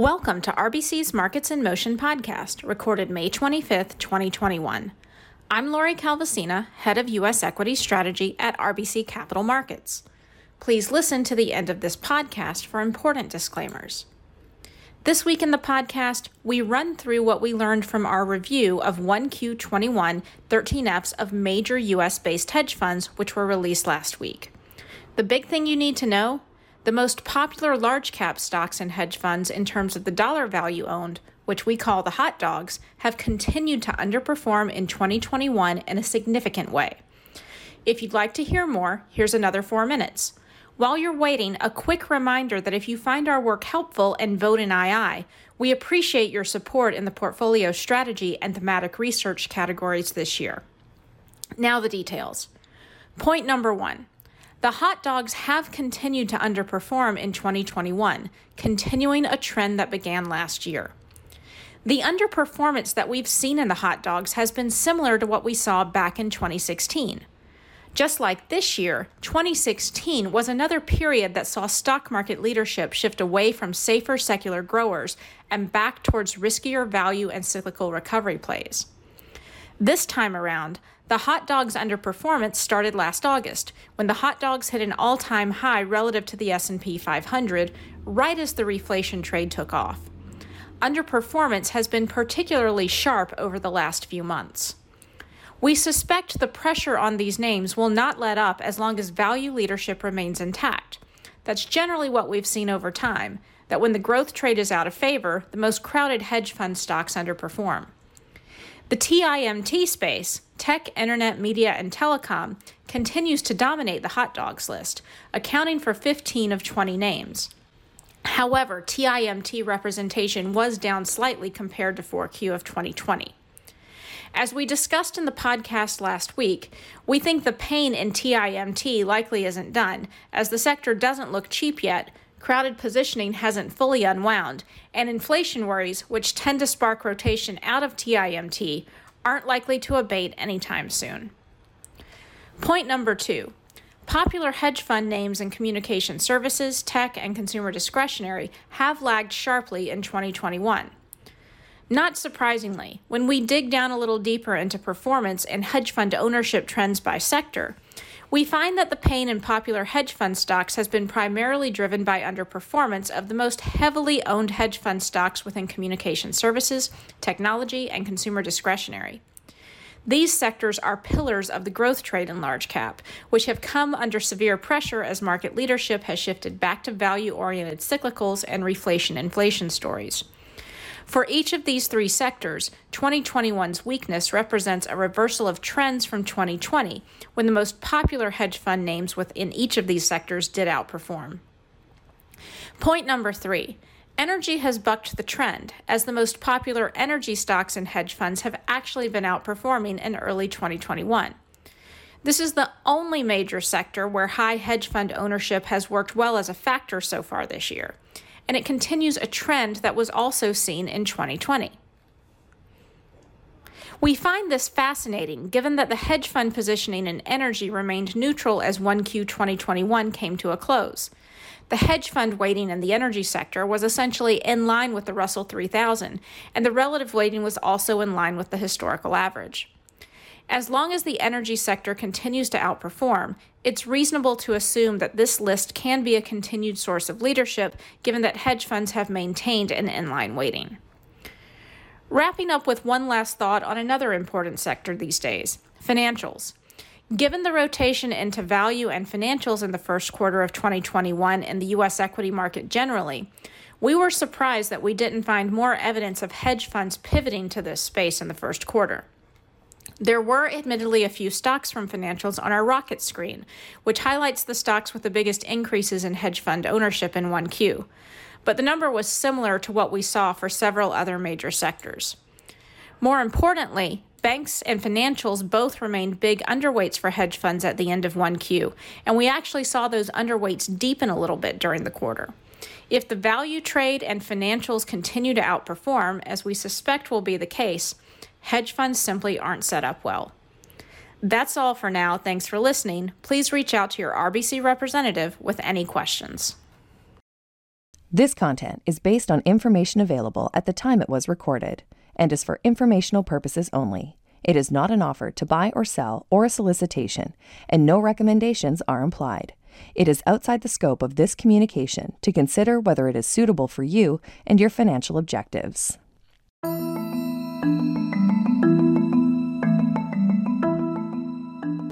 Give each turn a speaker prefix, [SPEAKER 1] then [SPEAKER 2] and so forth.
[SPEAKER 1] Welcome to RBC's Markets in Motion podcast, recorded May 25th, 2021. I'm Lori Calvasina, Head of U.S. Equity Strategy at RBC Capital Markets. Please listen to the end of this podcast for important disclaimers. This week in the podcast, we run through what we learned from our review of 1Q21 13Fs of major US based hedge funds, which were released last week. The big thing you need to know the most popular large cap stocks and hedge funds in terms of the dollar value owned, which we call the hot dogs, have continued to underperform in 2021 in a significant way. If you'd like to hear more, here's another four minutes. While you're waiting, a quick reminder that if you find our work helpful and vote in II, we appreciate your support in the portfolio strategy and thematic research categories this year. Now, the details. Point number one the hot dogs have continued to underperform in 2021, continuing a trend that began last year. The underperformance that we've seen in the hot dogs has been similar to what we saw back in 2016. Just like this year, 2016 was another period that saw stock market leadership shift away from safer secular growers and back towards riskier value and cyclical recovery plays. This time around, the hot dogs underperformance started last August, when the hot dogs hit an all-time high relative to the S&P 500 right as the reflation trade took off. Underperformance has been particularly sharp over the last few months. We suspect the pressure on these names will not let up as long as value leadership remains intact. That's generally what we've seen over time, that when the growth trade is out of favor, the most crowded hedge fund stocks underperform. The TIMT space, tech, internet, media, and telecom, continues to dominate the hot dogs list, accounting for 15 of 20 names. However, TIMT representation was down slightly compared to 4Q of 2020. As we discussed in the podcast last week, we think the pain in TIMT likely isn't done, as the sector doesn't look cheap yet, crowded positioning hasn't fully unwound, and inflation worries, which tend to spark rotation out of TIMT, aren't likely to abate anytime soon. Point number two popular hedge fund names in communication services, tech, and consumer discretionary have lagged sharply in 2021. Not surprisingly, when we dig down a little deeper into performance and hedge fund ownership trends by sector, we find that the pain in popular hedge fund stocks has been primarily driven by underperformance of the most heavily owned hedge fund stocks within communication services, technology, and consumer discretionary. These sectors are pillars of the growth trade in large cap, which have come under severe pressure as market leadership has shifted back to value oriented cyclicals and reflation inflation stories. For each of these three sectors, 2021's weakness represents a reversal of trends from 2020, when the most popular hedge fund names within each of these sectors did outperform. Point number three energy has bucked the trend, as the most popular energy stocks and hedge funds have actually been outperforming in early 2021. This is the only major sector where high hedge fund ownership has worked well as a factor so far this year and it continues a trend that was also seen in 2020. We find this fascinating given that the hedge fund positioning in energy remained neutral as 1Q 2021 came to a close. The hedge fund weighting in the energy sector was essentially in line with the Russell 3000, and the relative weighting was also in line with the historical average. As long as the energy sector continues to outperform, it's reasonable to assume that this list can be a continued source of leadership given that hedge funds have maintained an inline weighting. Wrapping up with one last thought on another important sector these days financials. Given the rotation into value and financials in the first quarter of 2021 in the U.S. equity market generally, we were surprised that we didn't find more evidence of hedge funds pivoting to this space in the first quarter. There were admittedly a few stocks from financials on our rocket screen, which highlights the stocks with the biggest increases in hedge fund ownership in 1Q. But the number was similar to what we saw for several other major sectors. More importantly, banks and financials both remained big underweights for hedge funds at the end of 1Q, and we actually saw those underweights deepen a little bit during the quarter. If the value trade and financials continue to outperform, as we suspect will be the case, hedge funds simply aren't set up well. That's all for now. Thanks for listening. Please reach out to your RBC representative with any questions.
[SPEAKER 2] This content is based on information available at the time it was recorded and is for informational purposes only. It is not an offer to buy or sell or a solicitation, and no recommendations are implied. It is outside the scope of this communication to consider whether it is suitable for you and your financial objectives.